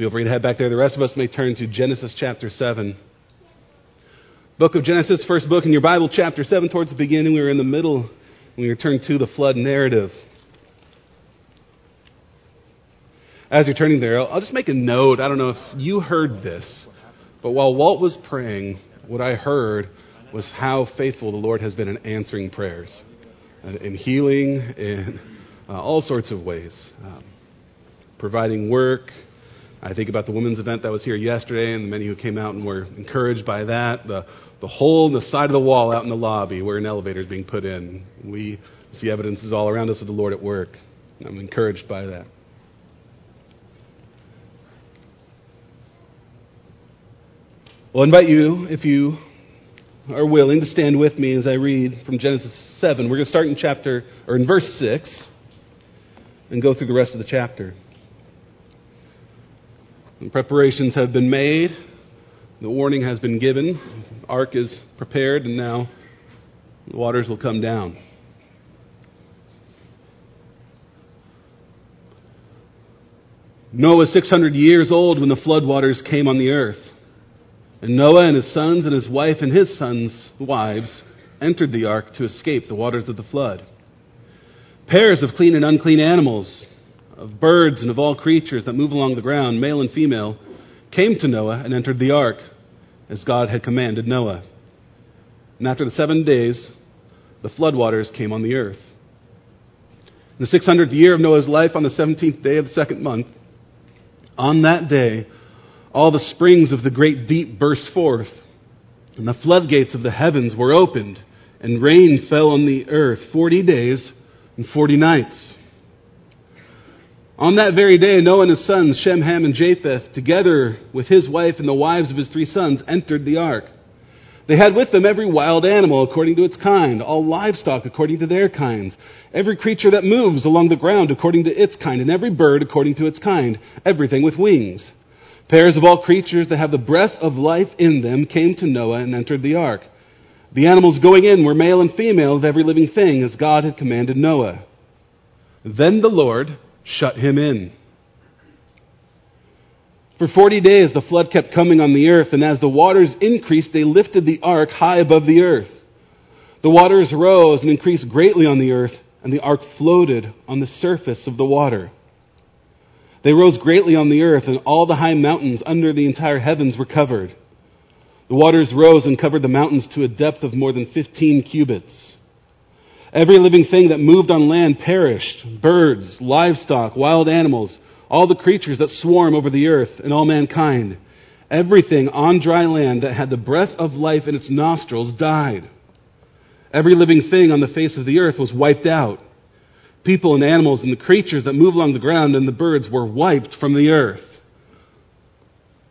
Feel free to head back there. The rest of us may turn to Genesis chapter 7. Book of Genesis, first book in your Bible, chapter 7, towards the beginning. We were in the middle we returned to the flood narrative. As you're turning there, I'll just make a note. I don't know if you heard this, but while Walt was praying, what I heard was how faithful the Lord has been in answering prayers, in healing, in uh, all sorts of ways, um, providing work. I think about the women's event that was here yesterday and the many who came out and were encouraged by that. The, the hole in the side of the wall out in the lobby where an elevator is being put in. We see evidences all around us of the Lord at work. I'm encouraged by that. Well, I invite you, if you are willing, to stand with me as I read from Genesis 7. We're going to start in chapter, or in verse 6, and go through the rest of the chapter. Preparations have been made, the warning has been given, the ark is prepared, and now the waters will come down. Noah was 600 years old when the floodwaters came on the earth. And Noah and his sons and his wife and his sons' wives entered the ark to escape the waters of the flood. Pairs of clean and unclean animals, of birds and of all creatures that move along the ground, male and female, came to Noah and entered the ark, as God had commanded Noah. And after the seven days, the floodwaters came on the earth. In the 600th year of Noah's life, on the 17th day of the second month, on that day, all the springs of the great deep burst forth, and the floodgates of the heavens were opened, and rain fell on the earth forty days and forty nights. On that very day, Noah and his sons, Shem, Ham, and Japheth, together with his wife and the wives of his three sons, entered the ark. They had with them every wild animal according to its kind, all livestock according to their kinds, every creature that moves along the ground according to its kind, and every bird according to its kind, everything with wings. Pairs of all creatures that have the breath of life in them came to Noah and entered the ark. The animals going in were male and female of every living thing, as God had commanded Noah. Then the Lord shut him in. For forty days the flood kept coming on the earth, and as the waters increased, they lifted the ark high above the earth. The waters rose and increased greatly on the earth, and the ark floated on the surface of the water. They rose greatly on the earth, and all the high mountains under the entire heavens were covered. The waters rose and covered the mountains to a depth of more than 15 cubits. Every living thing that moved on land perished birds, livestock, wild animals, all the creatures that swarm over the earth, and all mankind. Everything on dry land that had the breath of life in its nostrils died. Every living thing on the face of the earth was wiped out people and animals and the creatures that move along the ground and the birds were wiped from the earth.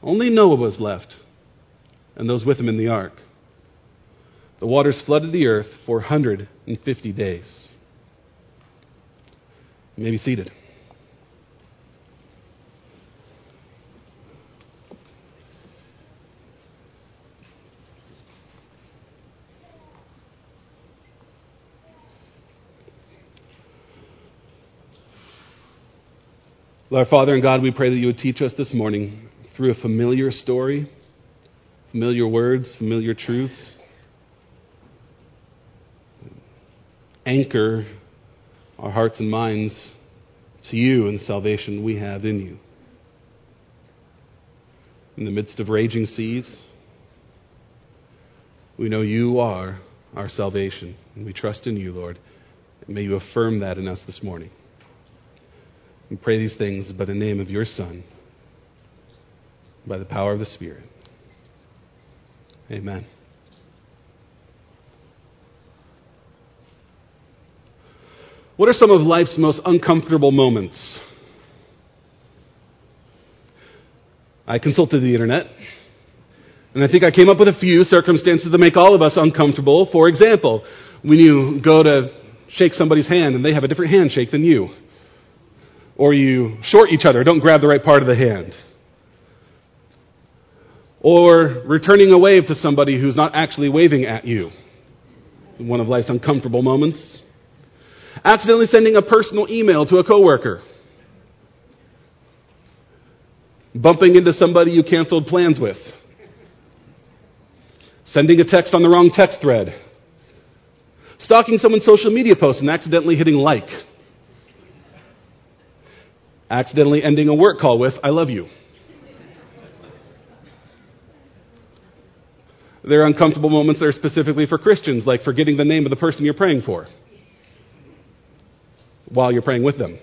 Only Noah was left, and those with him in the ark. The waters flooded the earth for 150 days. You may be seated. Lord Father and God, we pray that you would teach us this morning through a familiar story, familiar words, familiar truths. Anchor our hearts and minds to you and the salvation we have in you. In the midst of raging seas, we know you are our salvation, and we trust in you, Lord. And may you affirm that in us this morning. We pray these things by the name of your Son, by the power of the Spirit. Amen. What are some of life's most uncomfortable moments? I consulted the internet, and I think I came up with a few circumstances that make all of us uncomfortable. For example, when you go to shake somebody's hand and they have a different handshake than you or you short each other, don't grab the right part of the hand. Or returning a wave to somebody who's not actually waving at you. One of life's uncomfortable moments. Accidentally sending a personal email to a coworker. bumping into somebody you canceled plans with, sending a text on the wrong text thread, stalking someone's social media post and accidentally hitting like, accidentally ending a work call with, I love you. There are uncomfortable moments that are specifically for Christians, like forgetting the name of the person you're praying for while you're praying with them.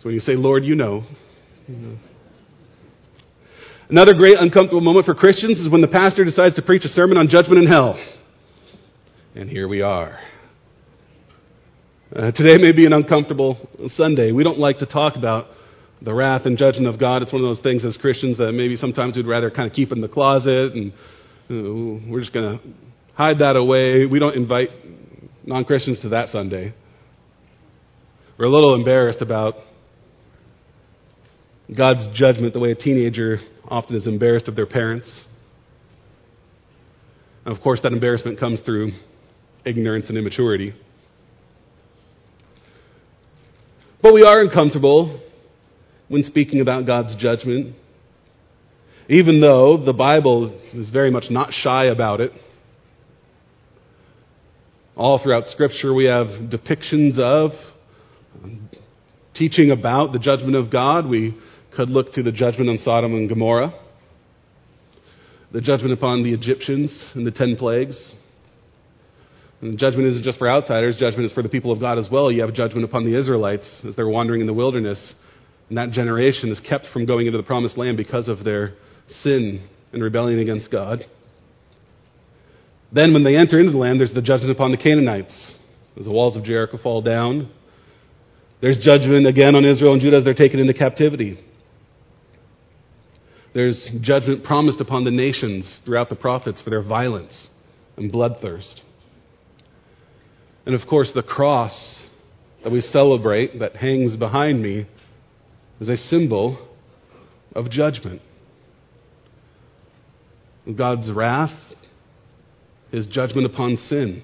So when you say, Lord, you know. you know. Another great uncomfortable moment for Christians is when the pastor decides to preach a sermon on judgment and hell. And here we are. Uh, today may be an uncomfortable Sunday. We don't like to talk about the wrath and judgment of God. It's one of those things as Christians that maybe sometimes we'd rather kind of keep in the closet and uh, we're just going to hide that away. We don't invite non Christians to that Sunday. We're a little embarrassed about God's judgment the way a teenager often is embarrassed of their parents. And of course, that embarrassment comes through ignorance and immaturity. But we are uncomfortable when speaking about God's judgment, even though the Bible is very much not shy about it. All throughout Scripture, we have depictions of, teaching about the judgment of God. We could look to the judgment on Sodom and Gomorrah, the judgment upon the Egyptians and the ten plagues, and judgment isn't just for outsiders, judgment is for the people of God as well. You have judgment upon the Israelites as they're wandering in the wilderness. And that generation is kept from going into the promised land because of their sin and rebellion against God. Then, when they enter into the land, there's the judgment upon the Canaanites as the walls of Jericho fall down. There's judgment again on Israel and Judah as they're taken into captivity. There's judgment promised upon the nations throughout the prophets for their violence and bloodthirst. And of course, the cross that we celebrate, that hangs behind me, is a symbol of judgment. God's wrath is judgment upon sin.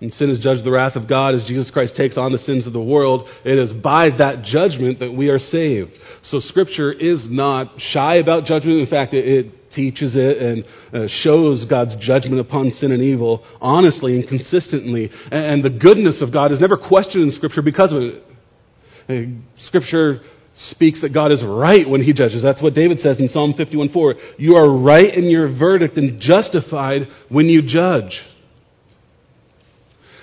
And sin is judged the wrath of God as Jesus Christ takes on the sins of the world. It is by that judgment that we are saved. So Scripture is not shy about judgment. In fact, it, it teaches it and uh, shows God's judgment upon sin and evil honestly and consistently. And, and the goodness of God is never questioned in Scripture because of it. Uh, Scripture speaks that God is right when he judges. That's what David says in Psalm 51:4. You are right in your verdict and justified when you judge.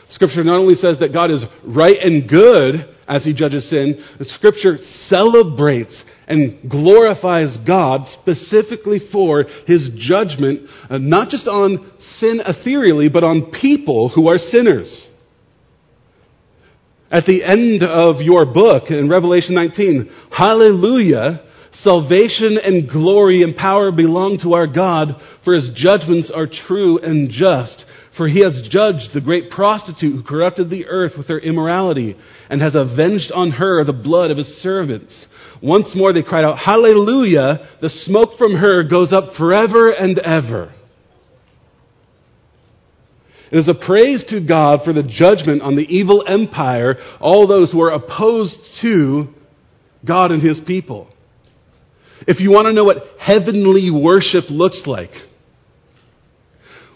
Scripture not only says that God is right and good as he judges sin, the Scripture celebrates and glorifies God specifically for his judgment, uh, not just on sin ethereally, but on people who are sinners. At the end of your book in Revelation 19, hallelujah, salvation and glory and power belong to our God, for his judgments are true and just. For he has judged the great prostitute who corrupted the earth with her immorality, and has avenged on her the blood of his servants. Once more they cried out, Hallelujah! The smoke from her goes up forever and ever. It is a praise to God for the judgment on the evil empire, all those who are opposed to God and his people. If you want to know what heavenly worship looks like,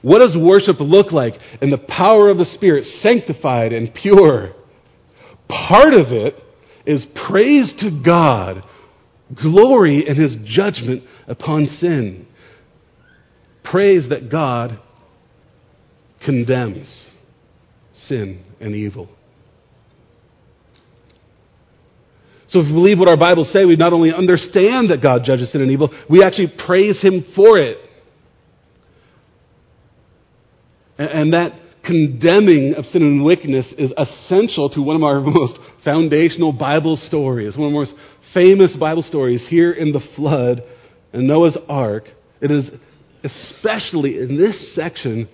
what does worship look like in the power of the Spirit, sanctified and pure? Part of it is praise to God, glory in his judgment upon sin. Praise that God condemns sin and evil. So if we believe what our Bibles say, we not only understand that God judges sin and evil, we actually praise Him for it. And that condemning of sin and wickedness is essential to one of our most foundational Bible stories, one of the most famous Bible stories here in the flood and Noah's ark. It is especially in this section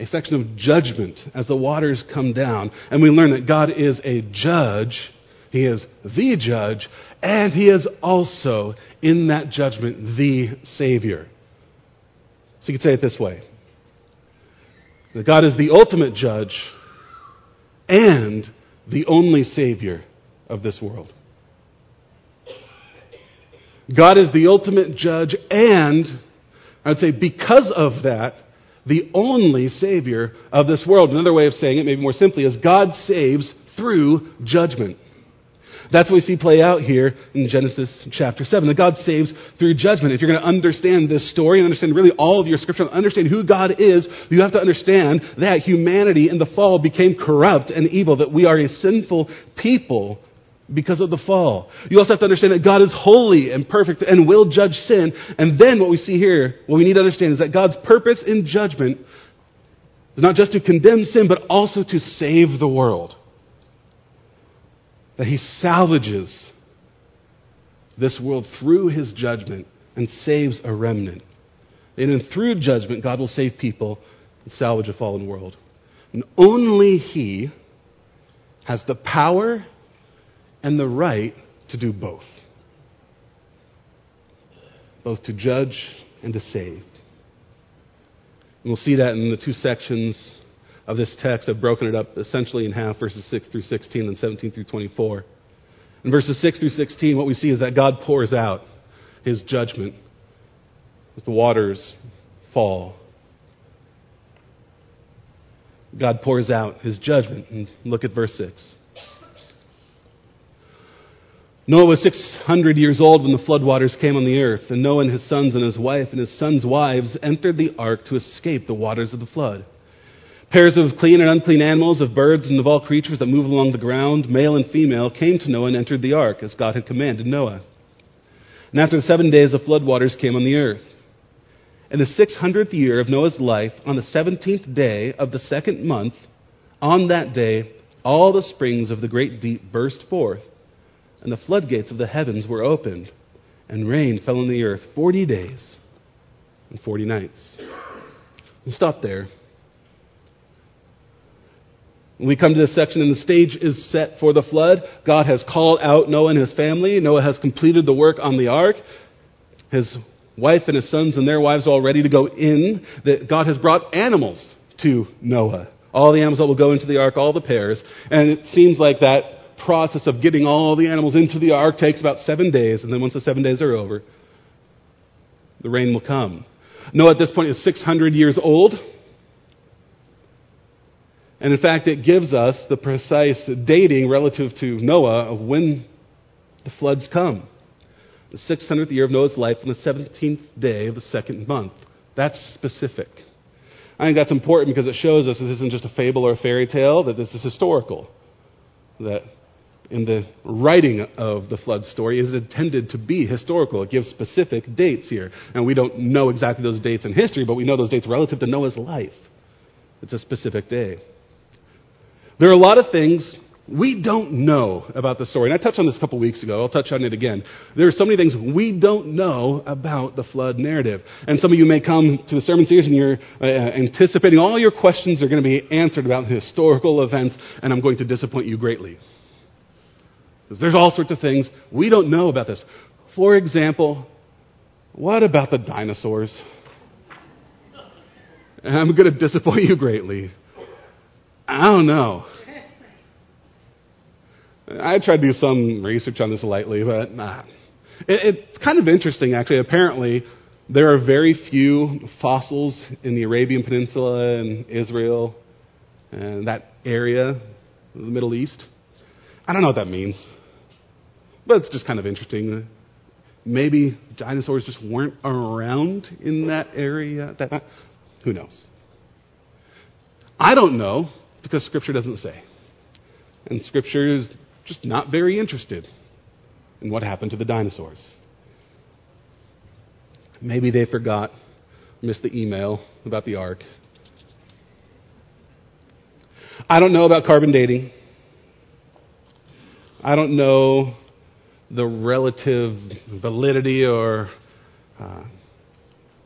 a section of judgment as the waters come down. And we learn that God is a judge. He is the judge. And He is also, in that judgment, the Savior. So you could say it this way that God is the ultimate judge and the only Savior of this world. God is the ultimate judge, and I would say because of that, the only Savior of this world. Another way of saying it, maybe more simply, is God saves through judgment. That's what we see play out here in Genesis chapter 7, that God saves through judgment. If you're going to understand this story and understand really all of your scripture, understand who God is, you have to understand that humanity in the fall became corrupt and evil, that we are a sinful people because of the fall. You also have to understand that God is holy and perfect and will judge sin. And then what we see here, what we need to understand is that God's purpose in judgment is not just to condemn sin, but also to save the world that he salvages this world through his judgment and saves a remnant. And through judgment, God will save people and salvage a fallen world. And only he has the power and the right to do both both to judge and to save. And we'll see that in the two sections of this text, I've broken it up essentially in half, verses 6 through 16 and 17 through 24. In verses 6 through 16, what we see is that God pours out his judgment as the waters fall. God pours out his judgment. And look at verse 6. Noah was 600 years old when the floodwaters came on the earth, and Noah and his sons and his wife and his sons' wives entered the ark to escape the waters of the flood. Pairs of clean and unclean animals, of birds, and of all creatures that move along the ground, male and female, came to Noah and entered the ark, as God had commanded Noah. And after the seven days, the flood waters came on the earth. In the six hundredth year of Noah's life, on the seventeenth day of the second month, on that day, all the springs of the great deep burst forth, and the floodgates of the heavens were opened, and rain fell on the earth forty days and forty nights. We'll stop there. When we come to this section and the stage is set for the flood, God has called out Noah and his family. Noah has completed the work on the ark. His wife and his sons and their wives are all ready to go in. That God has brought animals to Noah. All the animals that will go into the ark, all the pairs. And it seems like that process of getting all the animals into the ark takes about seven days. And then once the seven days are over, the rain will come. Noah at this point is 600 years old. And in fact, it gives us the precise dating relative to Noah of when the floods come. The 600th year of Noah's life on the 17th day of the second month. That's specific. I think that's important because it shows us that this isn't just a fable or a fairy tale, that this is historical. That in the writing of the flood story is intended to be historical. It gives specific dates here. And we don't know exactly those dates in history, but we know those dates relative to Noah's life. It's a specific day. There are a lot of things we don't know about the story. And I touched on this a couple weeks ago. I'll touch on it again. There are so many things we don't know about the flood narrative. And some of you may come to the sermon series and you're uh, anticipating all your questions are going to be answered about historical events, and I'm going to disappoint you greatly. Because there's all sorts of things we don't know about this. For example, what about the dinosaurs? And I'm going to disappoint you greatly. I don't know. I tried to do some research on this lightly, but nah. It, it's kind of interesting, actually. Apparently, there are very few fossils in the Arabian Peninsula and Israel and that area, the Middle East. I don't know what that means, but it's just kind of interesting. Maybe dinosaurs just weren't around in that area. That, who knows? I don't know because Scripture doesn't say. And Scripture is just not very interested in what happened to the dinosaurs. Maybe they forgot, missed the email about the ark. I don't know about carbon dating. I don't know the relative validity or uh,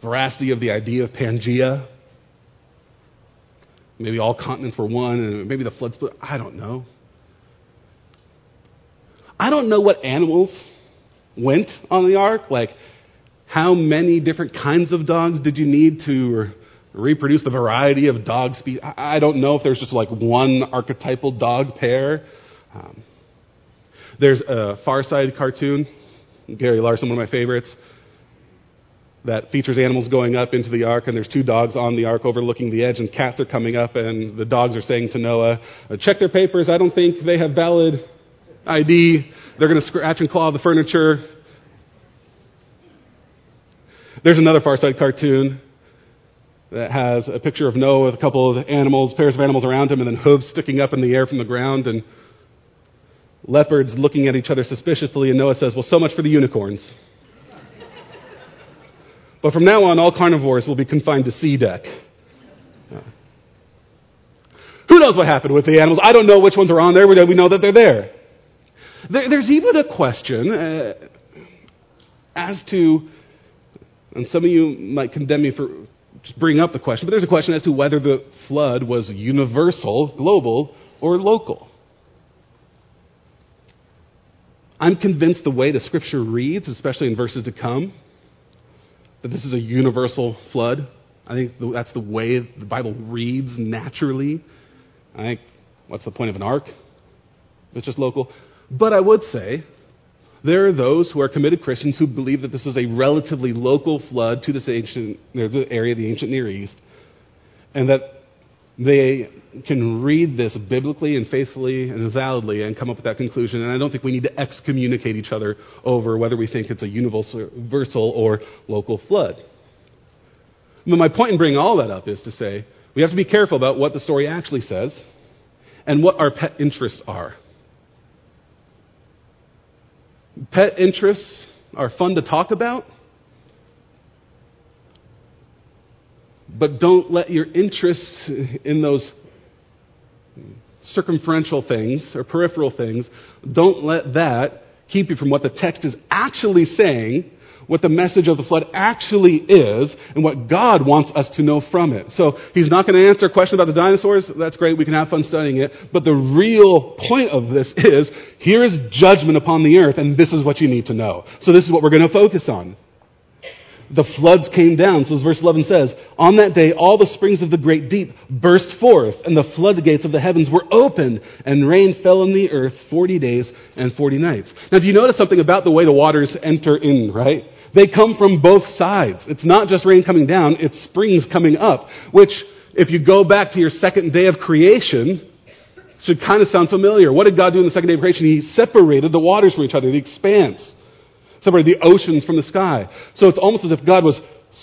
veracity of the idea of Pangea. Maybe all continents were one, and maybe the flood split. I don't know. I don't know what animals went on the ark. Like, how many different kinds of dogs did you need to reproduce the variety of dog species? I don't know if there's just like one archetypal dog pair. Um, there's a Far Side cartoon, Gary Larson, one of my favorites, that features animals going up into the ark, and there's two dogs on the ark overlooking the edge, and cats are coming up, and the dogs are saying to Noah, uh, Check their papers, I don't think they have valid ID. They're going to scratch and claw the furniture. There's another Far Side cartoon that has a picture of Noah with a couple of animals, pairs of animals around him, and then hooves sticking up in the air from the ground, and leopards looking at each other suspiciously. And Noah says, Well, so much for the unicorns. but from now on, all carnivores will be confined to sea deck. Who knows what happened with the animals? I don't know which ones are on there. We know that they're there. there there's even a question uh, as to, and some of you might condemn me for just bring up the question, but there's a question as to whether the flood was universal, global, or local. I'm convinced the way the scripture reads, especially in verses to come, that this is a universal flood. I think that's the way the Bible reads naturally. I think, what's the point of an ark? It's just local. But I would say there are those who are committed Christians who believe that this is a relatively local flood to this ancient the area of the ancient Near East, and that they can read this biblically and faithfully and validly and come up with that conclusion. And I don't think we need to excommunicate each other over whether we think it's a universal or local flood. But my point in bringing all that up is to say we have to be careful about what the story actually says and what our pet interests are. Pet interests are fun to talk about, but don't let your interests in those circumferential things or peripheral things, don't let that keep you from what the text is actually saying what the message of the flood actually is and what God wants us to know from it. So he's not going to answer a question about the dinosaurs. That's great. We can have fun studying it. But the real point of this is here is judgment upon the earth, and this is what you need to know. So this is what we're going to focus on the floods came down. So as verse 11 says, On that day all the springs of the great deep burst forth, and the floodgates of the heavens were opened, and rain fell on the earth 40 days and 40 nights. Now, do you notice something about the way the waters enter in, right? They come from both sides. It's not just rain coming down, it's springs coming up, which, if you go back to your second day of creation, should kind of sound familiar. What did God do in the second day of creation? He separated the waters from each other, the expanse separate the oceans from the sky. So it's almost as if God was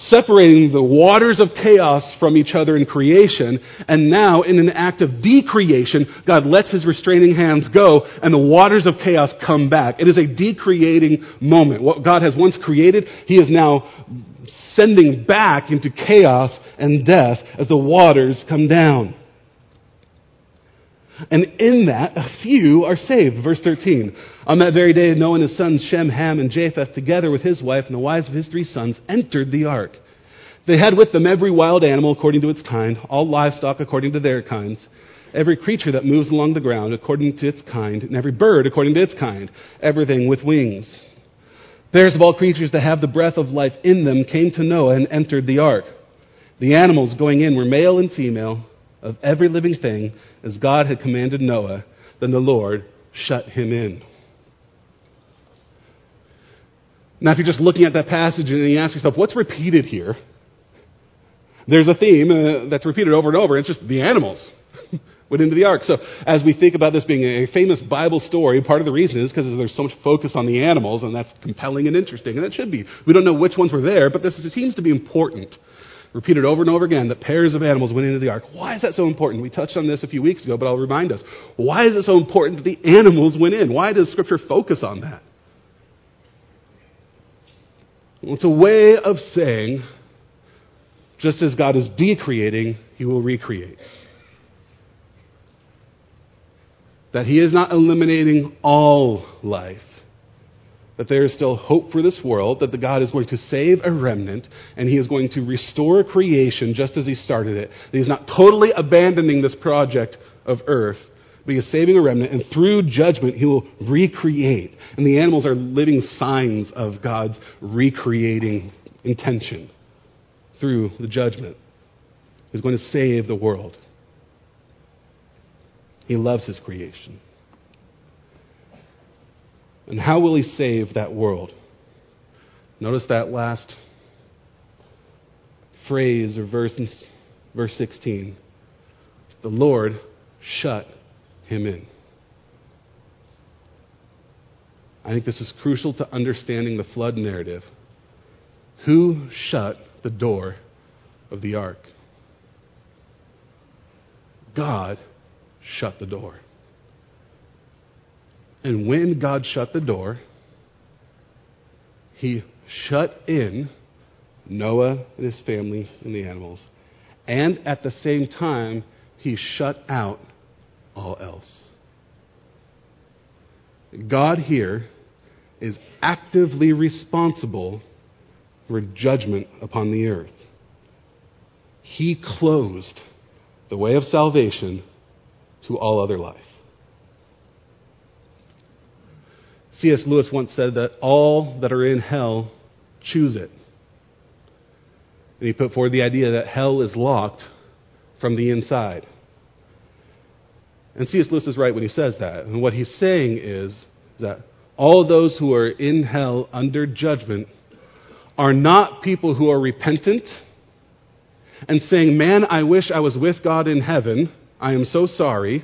separating the waters of chaos from each other in creation, and now in an act of decreation, God lets his restraining hands go, and the waters of chaos come back. It is a decreating moment. What God has once created, he is now sending back into chaos and death as the waters come down. And in that, a few are saved. Verse 13. On that very day, Noah and his sons Shem, Ham, and Japheth, together with his wife and the wives of his three sons, entered the ark. They had with them every wild animal according to its kind, all livestock according to their kinds, every creature that moves along the ground according to its kind, and every bird according to its kind, everything with wings. Bears of all creatures that have the breath of life in them came to Noah and entered the ark. The animals going in were male and female of every living thing as God had commanded Noah, then the Lord shut him in. Now, if you're just looking at that passage and you ask yourself, what's repeated here? There's a theme uh, that's repeated over and over. It's just the animals went into the ark. So, as we think about this being a famous Bible story, part of the reason is because there's so much focus on the animals, and that's compelling and interesting, and it should be. We don't know which ones were there, but this seems to be important repeated over and over again that pairs of animals went into the ark. Why is that so important? We touched on this a few weeks ago, but I'll remind us. Why is it so important that the animals went in? Why does Scripture focus on that? Well, it's a way of saying, just as God is decreating, He will recreate. That He is not eliminating all life that there is still hope for this world, that the God is going to save a remnant, and He is going to restore creation just as He started it. That He's not totally abandoning this project of earth, but He is saving a remnant, and through judgment, He will recreate. And the animals are living signs of God's recreating intention through the judgment. He's going to save the world. He loves His creation. And how will he save that world? Notice that last phrase or verse, verse 16. The Lord shut him in. I think this is crucial to understanding the flood narrative. Who shut the door of the ark? God shut the door. And when God shut the door, he shut in Noah and his family and the animals. And at the same time, he shut out all else. God here is actively responsible for judgment upon the earth. He closed the way of salvation to all other life. C.S. Lewis once said that all that are in hell choose it. And he put forward the idea that hell is locked from the inside. And C.S. Lewis is right when he says that. And what he's saying is that all those who are in hell under judgment are not people who are repentant and saying, Man, I wish I was with God in heaven. I am so sorry.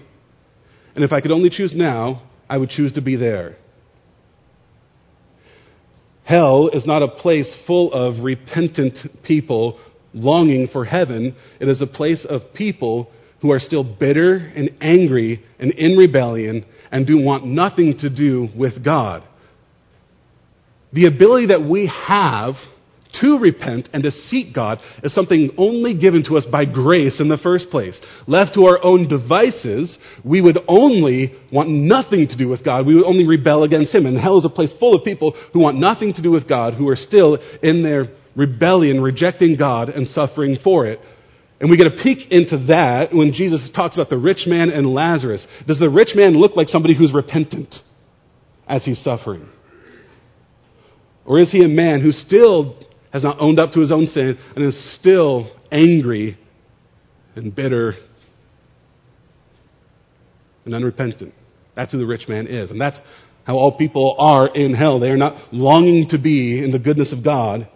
And if I could only choose now, I would choose to be there. Hell is not a place full of repentant people longing for heaven. It is a place of people who are still bitter and angry and in rebellion and do want nothing to do with God. The ability that we have to repent and to seek God is something only given to us by grace in the first place. Left to our own devices, we would only want nothing to do with God. We would only rebel against Him. And hell is a place full of people who want nothing to do with God, who are still in their rebellion, rejecting God and suffering for it. And we get a peek into that when Jesus talks about the rich man and Lazarus. Does the rich man look like somebody who's repentant as he's suffering? Or is he a man who still has not owned up to his own sin and is still angry and bitter and unrepentant? That's who the rich man is. And that's how all people are in hell. They are not longing to be in the goodness of God.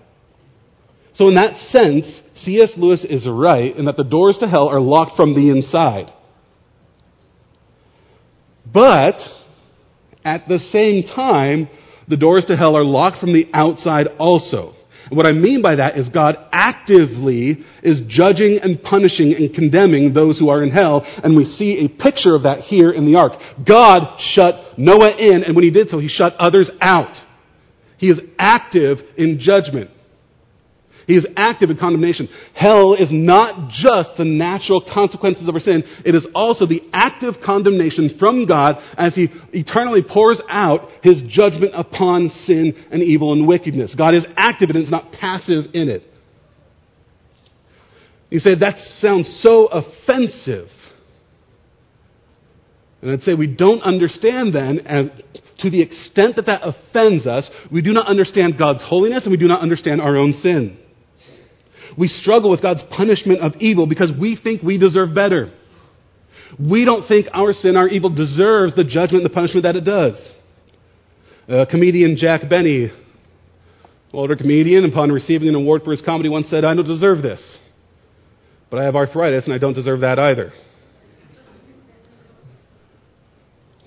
So, in that sense, C.S. Lewis is right in that the doors to hell are locked from the inside. But, at the same time, the doors to hell are locked from the outside also. And what I mean by that is God actively is judging and punishing and condemning those who are in hell, and we see a picture of that here in the ark. God shut Noah in, and when he did so, he shut others out. He is active in judgment. He is active in condemnation. Hell is not just the natural consequences of our sin, it is also the active condemnation from God as He eternally pours out His judgment upon sin and evil and wickedness. God is active and it's not passive in it. You say, that sounds so offensive. And I'd say we don't understand then, to the extent that that offends us, we do not understand God's holiness and we do not understand our own sin. We struggle with God's punishment of evil because we think we deserve better. We don't think our sin, our evil, deserves the judgment and the punishment that it does. Uh, comedian Jack Benny, older comedian, upon receiving an award for his comedy, once said, I don't deserve this. But I have arthritis and I don't deserve that either.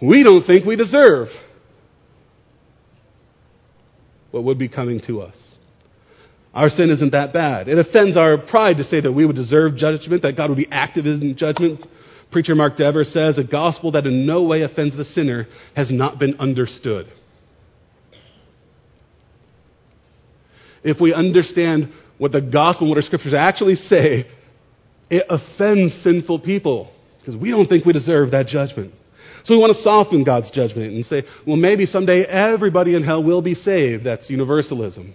We don't think we deserve what would be coming to us. Our sin isn't that bad. It offends our pride to say that we would deserve judgment, that God would be active in judgment. Preacher Mark Dever says a gospel that in no way offends the sinner has not been understood. If we understand what the gospel, what our scriptures actually say, it offends sinful people because we don't think we deserve that judgment. So we want to soften God's judgment and say, well, maybe someday everybody in hell will be saved. That's universalism.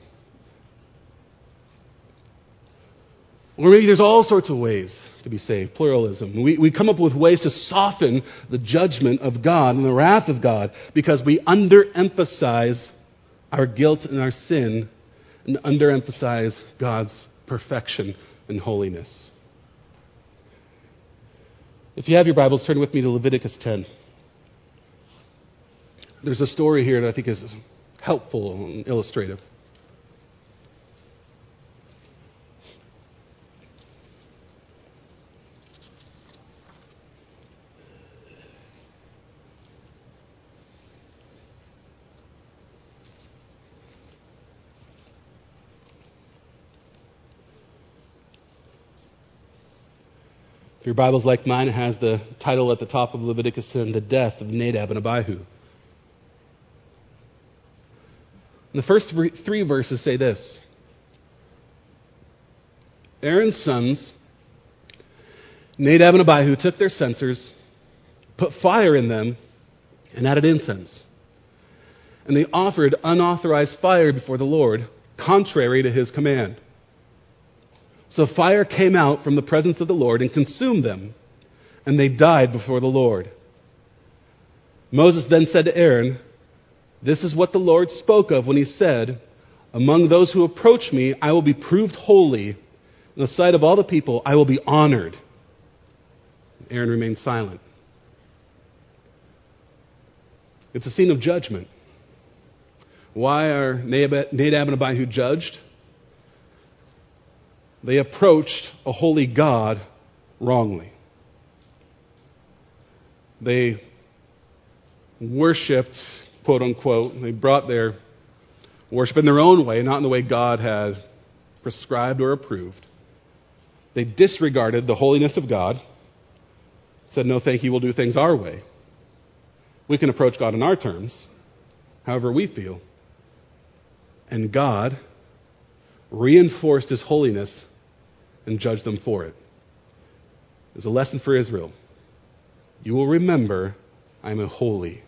Or maybe there's all sorts of ways to be saved, pluralism. We, we come up with ways to soften the judgment of God and the wrath of God because we underemphasize our guilt and our sin and underemphasize God's perfection and holiness. If you have your Bibles, turn with me to Leviticus 10. there's a story here that I think is helpful and illustrative. Your Bible's like mine, it has the title at the top of Leviticus 10, The Death of Nadab and Abihu. And the first three verses say this Aaron's sons, Nadab and Abihu, took their censers, put fire in them, and added incense. And they offered unauthorized fire before the Lord, contrary to his command. So fire came out from the presence of the Lord and consumed them, and they died before the Lord. Moses then said to Aaron, This is what the Lord spoke of when he said, Among those who approach me, I will be proved holy. In the sight of all the people, I will be honored. Aaron remained silent. It's a scene of judgment. Why are Nadab and Abihu judged? They approached a holy God wrongly. They worshiped, quote unquote, they brought their worship in their own way, not in the way God had prescribed or approved. They disregarded the holiness of God, said, No, thank you, we'll do things our way. We can approach God on our terms, however we feel. And God reinforced his holiness and judged them for it. There's a lesson for Israel. You will remember I am a holy,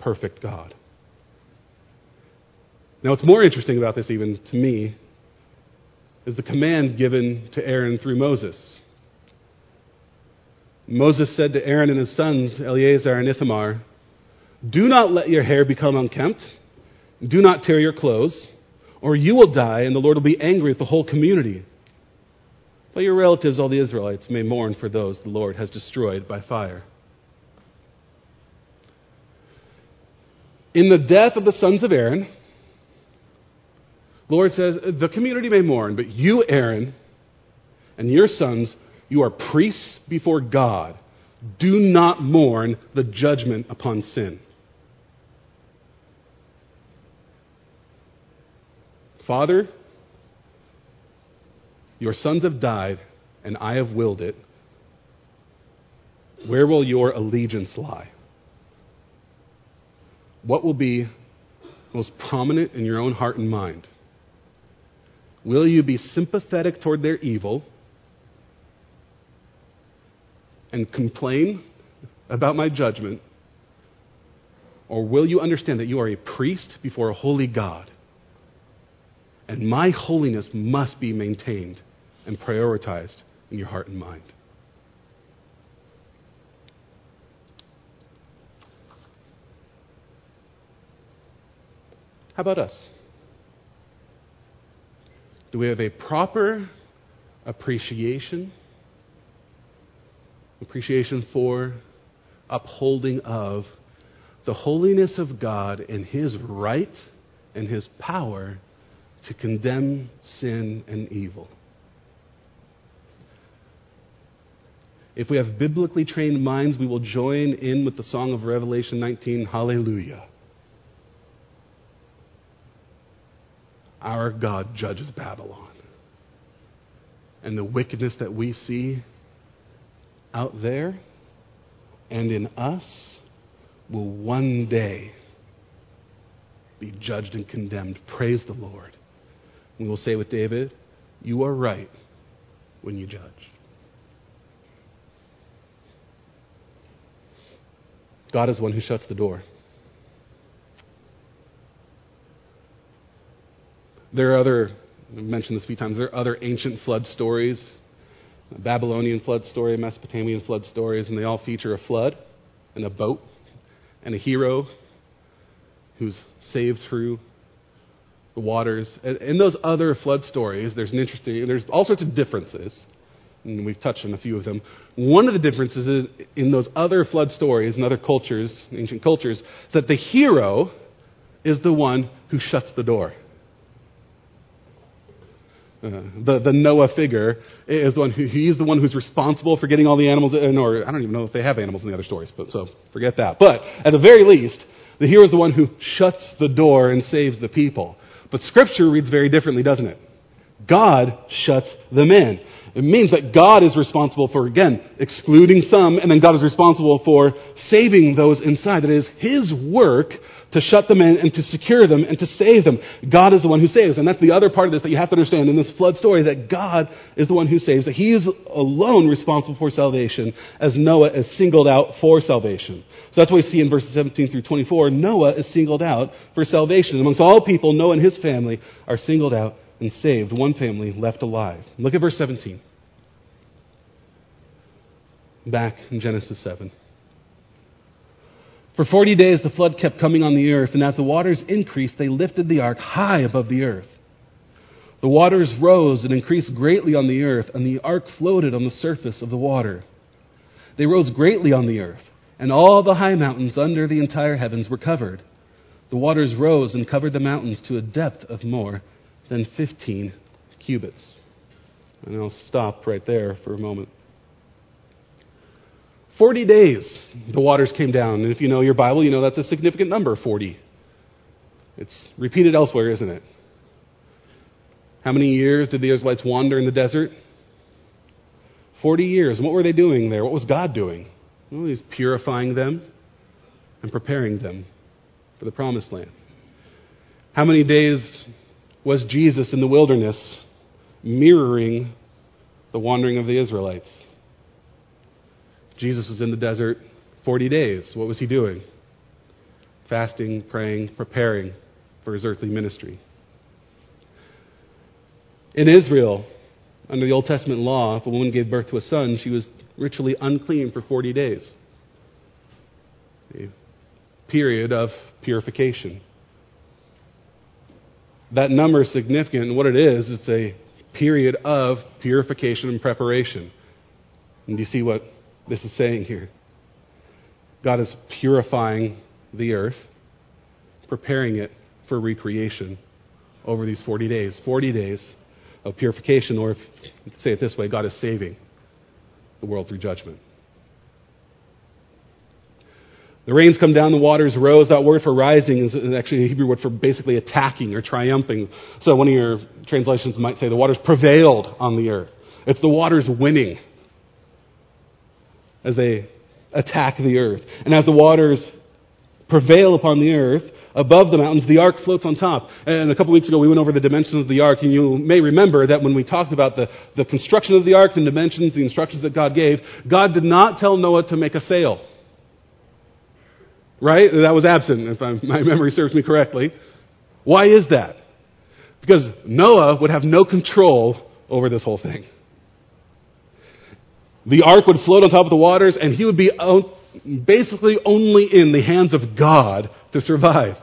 perfect God. Now, what's more interesting about this, even to me, is the command given to Aaron through Moses. Moses said to Aaron and his sons, Eleazar and Ithamar, Do not let your hair become unkempt, do not tear your clothes or you will die, and the Lord will be angry with the whole community. But your relatives, all the Israelites, may mourn for those the Lord has destroyed by fire. In the death of the sons of Aaron, the Lord says, The community may mourn, but you, Aaron, and your sons, you are priests before God. Do not mourn the judgment upon sin. Father, your sons have died, and I have willed it. Where will your allegiance lie? What will be most prominent in your own heart and mind? Will you be sympathetic toward their evil and complain about my judgment? Or will you understand that you are a priest before a holy God and my holiness must be maintained and prioritized in your heart and mind. How about us? Do we have a proper appreciation? Appreciation for, upholding of the holiness of God and His right and His power to condemn sin and evil. If we have biblically trained minds, we will join in with the song of Revelation 19, Hallelujah. Our God judges Babylon. And the wickedness that we see out there and in us will one day be judged and condemned. Praise the Lord. We will say with David, You are right when you judge. God is one who shuts the door. There are other, I've mentioned this a few times, there are other ancient flood stories Babylonian flood story, Mesopotamian flood stories, and they all feature a flood and a boat and a hero who's saved through the waters. In those other flood stories, there's an interesting, there's all sorts of differences. and we've touched on a few of them. One of the differences is in those other flood stories and other cultures, ancient cultures, is that the hero is the one who shuts the door. Uh, the, the Noah figure is the one who, he's the one who's responsible for getting all the animals in, or I don't even know if they have animals in the other stories, but so forget that. But at the very least, the hero is the one who shuts the door and saves the people. But Scripture reads very differently, doesn't it? God shuts them in. It means that God is responsible for, again, excluding some, and then God is responsible for saving those inside. That is His work to shut them in and to secure them and to save them. God is the one who saves. And that's the other part of this that you have to understand in this flood story that God is the one who saves, that He is alone responsible for salvation, as Noah is singled out for salvation. So that's what we see in verses 17 through 24. Noah is singled out for salvation. Amongst all people, Noah and his family are singled out and saved, one family left alive. Look at verse 17. Back in Genesis 7. For 40 days the flood kept coming on the earth, and as the waters increased, they lifted the ark high above the earth. The waters rose and increased greatly on the earth, and the ark floated on the surface of the water. They rose greatly on the earth, and all the high mountains under the entire heavens were covered. The waters rose and covered the mountains to a depth of more than 15 cubits. And I'll stop right there for a moment. 40 days the waters came down. And if you know your Bible, you know that's a significant number, 40. It's repeated elsewhere, isn't it? How many years did the Israelites wander in the desert? 40 years. And what were they doing there? What was God doing? Well, He's purifying them and preparing them for the promised land. How many days was Jesus in the wilderness mirroring the wandering of the Israelites? Jesus was in the desert 40 days. What was he doing? Fasting, praying, preparing for his earthly ministry. In Israel, under the Old Testament law, if a woman gave birth to a son, she was ritually unclean for 40 days. A period of purification that number is significant, and what it is, it's a period of purification and preparation. And you see what this is saying here? God is purifying the earth, preparing it for recreation over these 40 days. 40 days of purification, or if say it this way, God is saving the world through judgment. The rains come down, the waters rose. That word for rising is actually a Hebrew word for basically attacking or triumphing. So one of your translations might say the waters prevailed on the earth. It's the waters winning as they attack the earth. And as the waters prevail upon the earth, above the mountains, the ark floats on top. And a couple weeks ago, we went over the dimensions of the ark, and you may remember that when we talked about the, the construction of the ark, the dimensions, the instructions that God gave, God did not tell Noah to make a sail. Right? That was absent, if I'm, my memory serves me correctly. Why is that? Because Noah would have no control over this whole thing. The ark would float on top of the waters, and he would be basically only in the hands of God to survive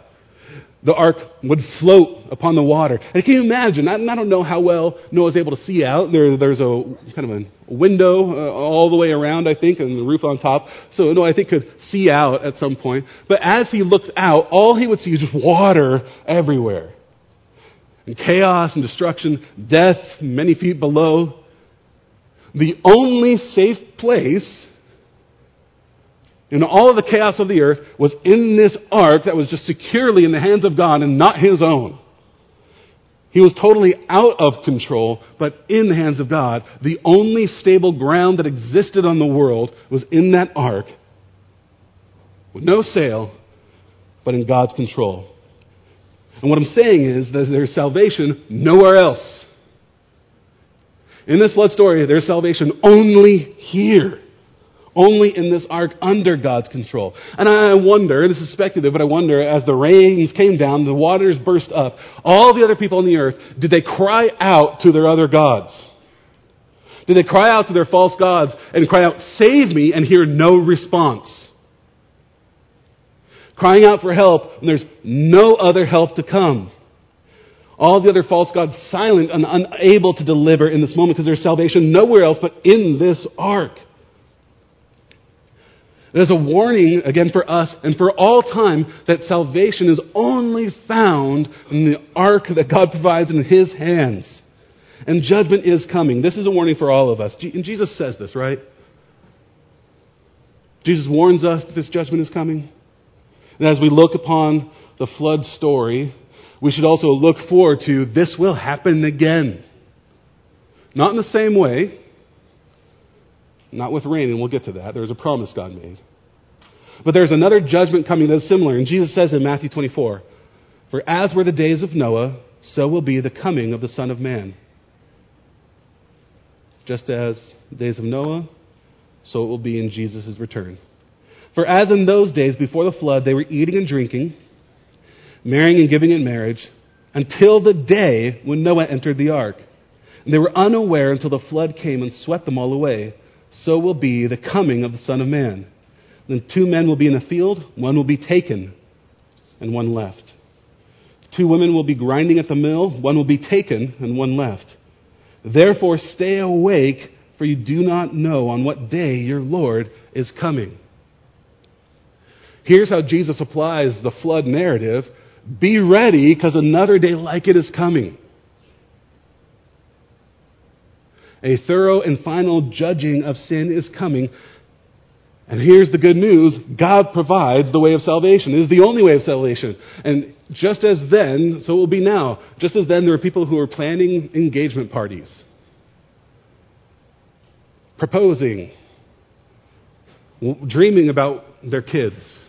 the ark would float upon the water. And can you imagine? I, I don't know how well Noah's able to see out. There, there's a kind of a window uh, all the way around, I think, and the roof on top. So Noah, I think, could see out at some point. But as he looked out, all he would see is just water everywhere. And chaos and destruction, death many feet below. The only safe place in all of the chaos of the earth was in this ark that was just securely in the hands of God and not his own. He was totally out of control, but in the hands of God. The only stable ground that existed on the world was in that ark with no sail, but in God's control. And what I'm saying is that there's salvation nowhere else. In this flood story, there's salvation only here only in this ark under God's control. And I wonder, this is speculative, but I wonder, as the rains came down, the waters burst up, all the other people on the earth, did they cry out to their other gods? Did they cry out to their false gods and cry out, Save me, and hear no response? Crying out for help, and there's no other help to come. All the other false gods silent and unable to deliver in this moment because there's salvation nowhere else but in this ark. It is a warning, again, for us and for all time that salvation is only found in the ark that God provides in His hands. And judgment is coming. This is a warning for all of us. And Jesus says this, right? Jesus warns us that this judgment is coming. And as we look upon the flood story, we should also look forward to this will happen again. Not in the same way, not with rain, and we'll get to that. There's a promise God made. But there's another judgment coming that's similar, and Jesus says in Matthew 24, For as were the days of Noah, so will be the coming of the Son of Man. Just as the days of Noah, so it will be in Jesus' return. For as in those days before the flood, they were eating and drinking, marrying and giving in marriage, until the day when Noah entered the ark. And they were unaware until the flood came and swept them all away. So will be the coming of the Son of Man. Then two men will be in the field, one will be taken, and one left. Two women will be grinding at the mill, one will be taken, and one left. Therefore, stay awake, for you do not know on what day your Lord is coming. Here's how Jesus applies the flood narrative Be ready, because another day like it is coming. A thorough and final judging of sin is coming. And here's the good news God provides the way of salvation. It is the only way of salvation. And just as then, so it will be now. Just as then, there were people who were planning engagement parties, proposing, dreaming about their kids,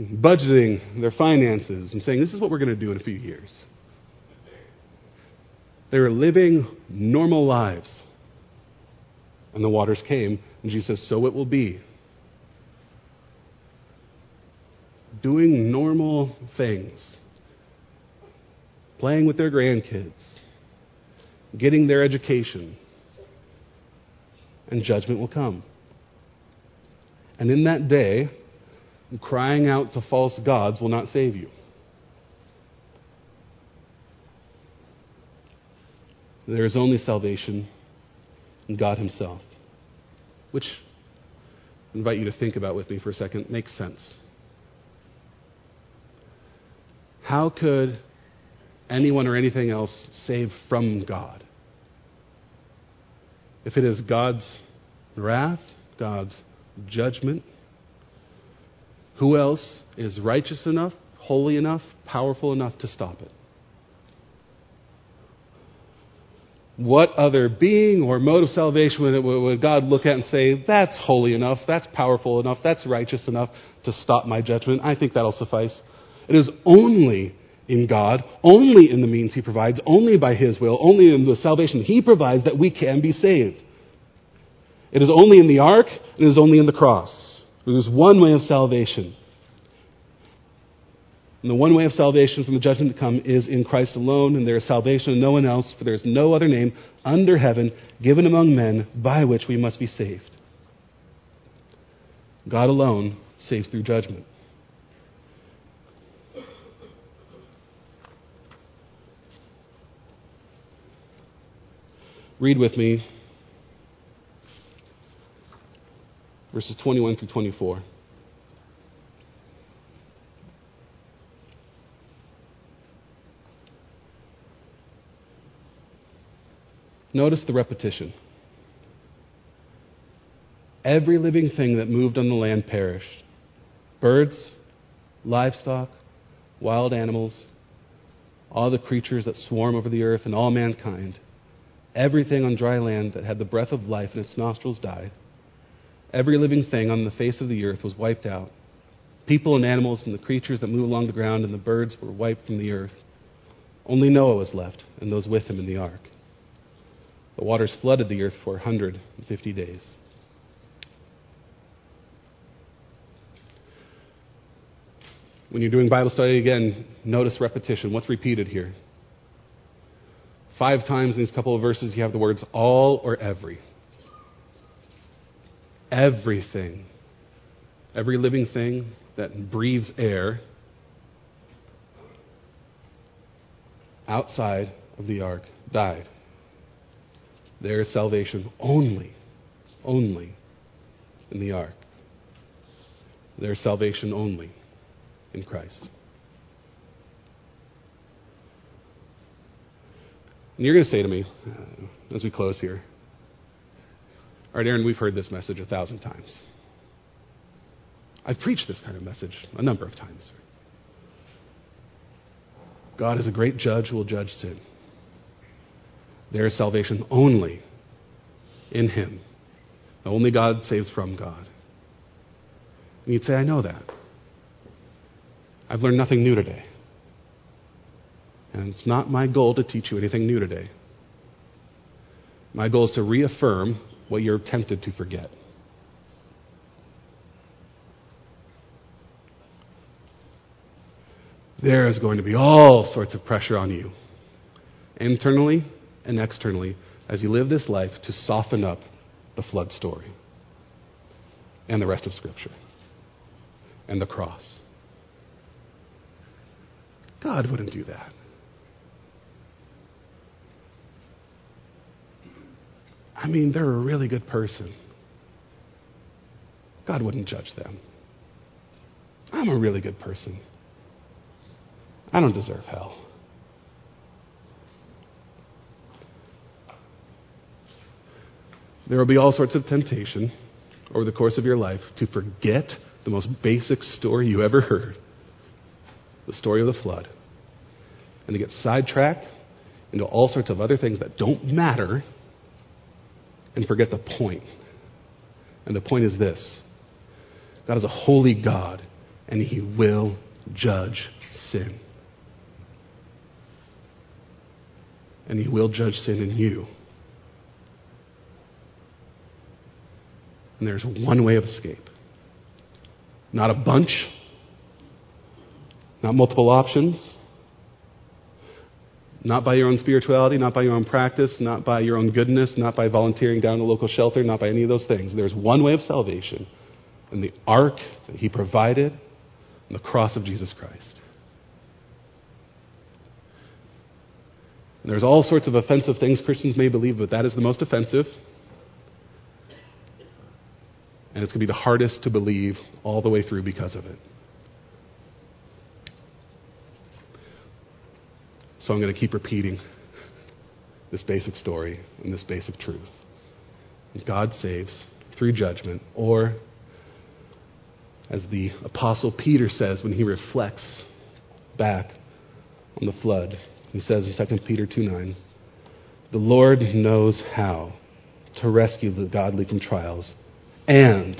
budgeting their finances, and saying, This is what we're going to do in a few years. They were living normal lives. And the waters came, and Jesus says, So it will be. Doing normal things, playing with their grandkids, getting their education, and judgment will come. And in that day, crying out to false gods will not save you. There is only salvation in God Himself, which I invite you to think about with me for a second makes sense. How could anyone or anything else save from God? If it is God's wrath, God's judgment, who else is righteous enough, holy enough, powerful enough to stop it? What other being or mode of salvation would, would God look at and say, that's holy enough, that's powerful enough, that's righteous enough to stop my judgment? I think that'll suffice. It is only in God, only in the means He provides, only by His will, only in the salvation He provides that we can be saved. It is only in the ark, and it is only in the cross. There is one way of salvation. And the one way of salvation from the judgment to come is in Christ alone, and there is salvation in no one else, for there is no other name under heaven given among men by which we must be saved. God alone saves through judgment. Read with me verses 21 through 24. Notice the repetition. Every living thing that moved on the land perished birds, livestock, wild animals, all the creatures that swarm over the earth, and all mankind. Everything on dry land that had the breath of life in its nostrils died. Every living thing on the face of the earth was wiped out. People and animals and the creatures that move along the ground and the birds were wiped from the earth. Only Noah was left, and those with him in the ark. The waters flooded the earth for 150 days. When you're doing Bible study again, notice repetition. What's repeated here? Five times in these couple of verses, you have the words all or every. Everything. Every living thing that breathes air outside of the ark died. There is salvation only, only in the ark. There is salvation only in Christ. And you're going to say to me, uh, as we close here, all right, Aaron, we've heard this message a thousand times. I've preached this kind of message a number of times. God is a great judge who will judge sin. There is salvation only in Him. Only God saves from God. And you'd say, I know that. I've learned nothing new today. And it's not my goal to teach you anything new today. My goal is to reaffirm what you're tempted to forget. There is going to be all sorts of pressure on you, internally and externally, as you live this life to soften up the flood story and the rest of Scripture and the cross. God wouldn't do that. I mean, they're a really good person. God wouldn't judge them. I'm a really good person. I don't deserve hell. There will be all sorts of temptation over the course of your life to forget the most basic story you ever heard the story of the flood and to get sidetracked into all sorts of other things that don't matter and forget the point. And the point is this God is a holy God, and He will judge sin. And He will judge sin in you. And there's one way of escape. Not a bunch, not multiple options, not by your own spirituality, not by your own practice, not by your own goodness, not by volunteering down a local shelter, not by any of those things. There's one way of salvation, and the ark that He provided, and the cross of Jesus Christ. And there's all sorts of offensive things Christians may believe, but that is the most offensive. And it's going to be the hardest to believe all the way through because of it. So I'm going to keep repeating this basic story and this basic truth. God saves through judgment, or as the Apostle Peter says when he reflects back on the flood, he says in 2 Peter 2 9, the Lord knows how to rescue the godly from trials and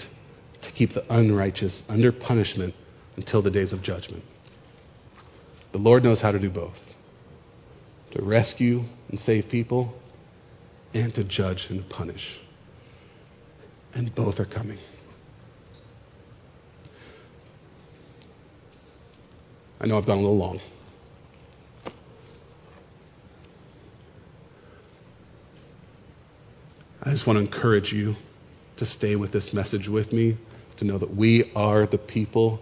to keep the unrighteous under punishment until the days of judgment. The Lord knows how to do both to rescue and save people, and to judge and punish. And both are coming. I know I've gone a little long. I just want to encourage you to stay with this message with me, to know that we are the people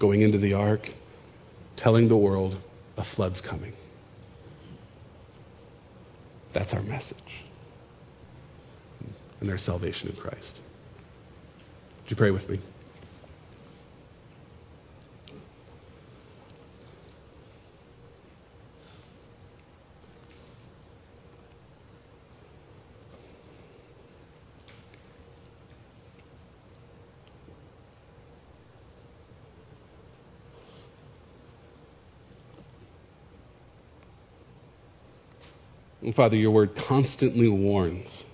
going into the ark, telling the world a flood's coming. That's our message. And there's salvation in Christ. Would you pray with me? And Father, your word constantly warns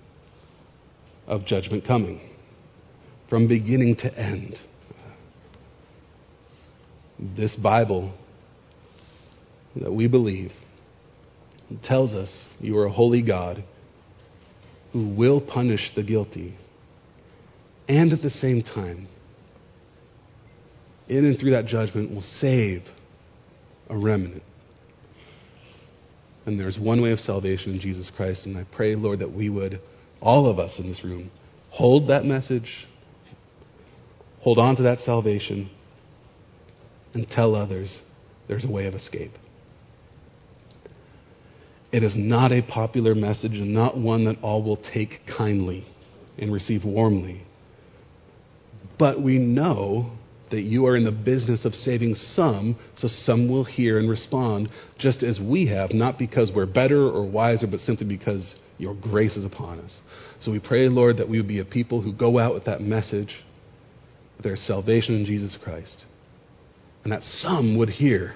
of judgment coming from beginning to end. This Bible that we believe tells us you are a holy God who will punish the guilty and at the same time, in and through that judgment, will save a remnant. And there's one way of salvation in Jesus Christ. And I pray, Lord, that we would, all of us in this room, hold that message, hold on to that salvation, and tell others there's a way of escape. It is not a popular message and not one that all will take kindly and receive warmly. But we know that you are in the business of saving some, so some will hear and respond, just as we have, not because we're better or wiser, but simply because your grace is upon us. So we pray, Lord, that we would be a people who go out with that message, that there's salvation in Jesus Christ, and that some would hear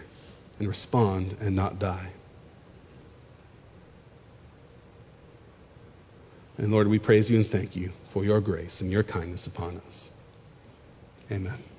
and respond and not die. And Lord, we praise you and thank you for your grace and your kindness upon us. Amen.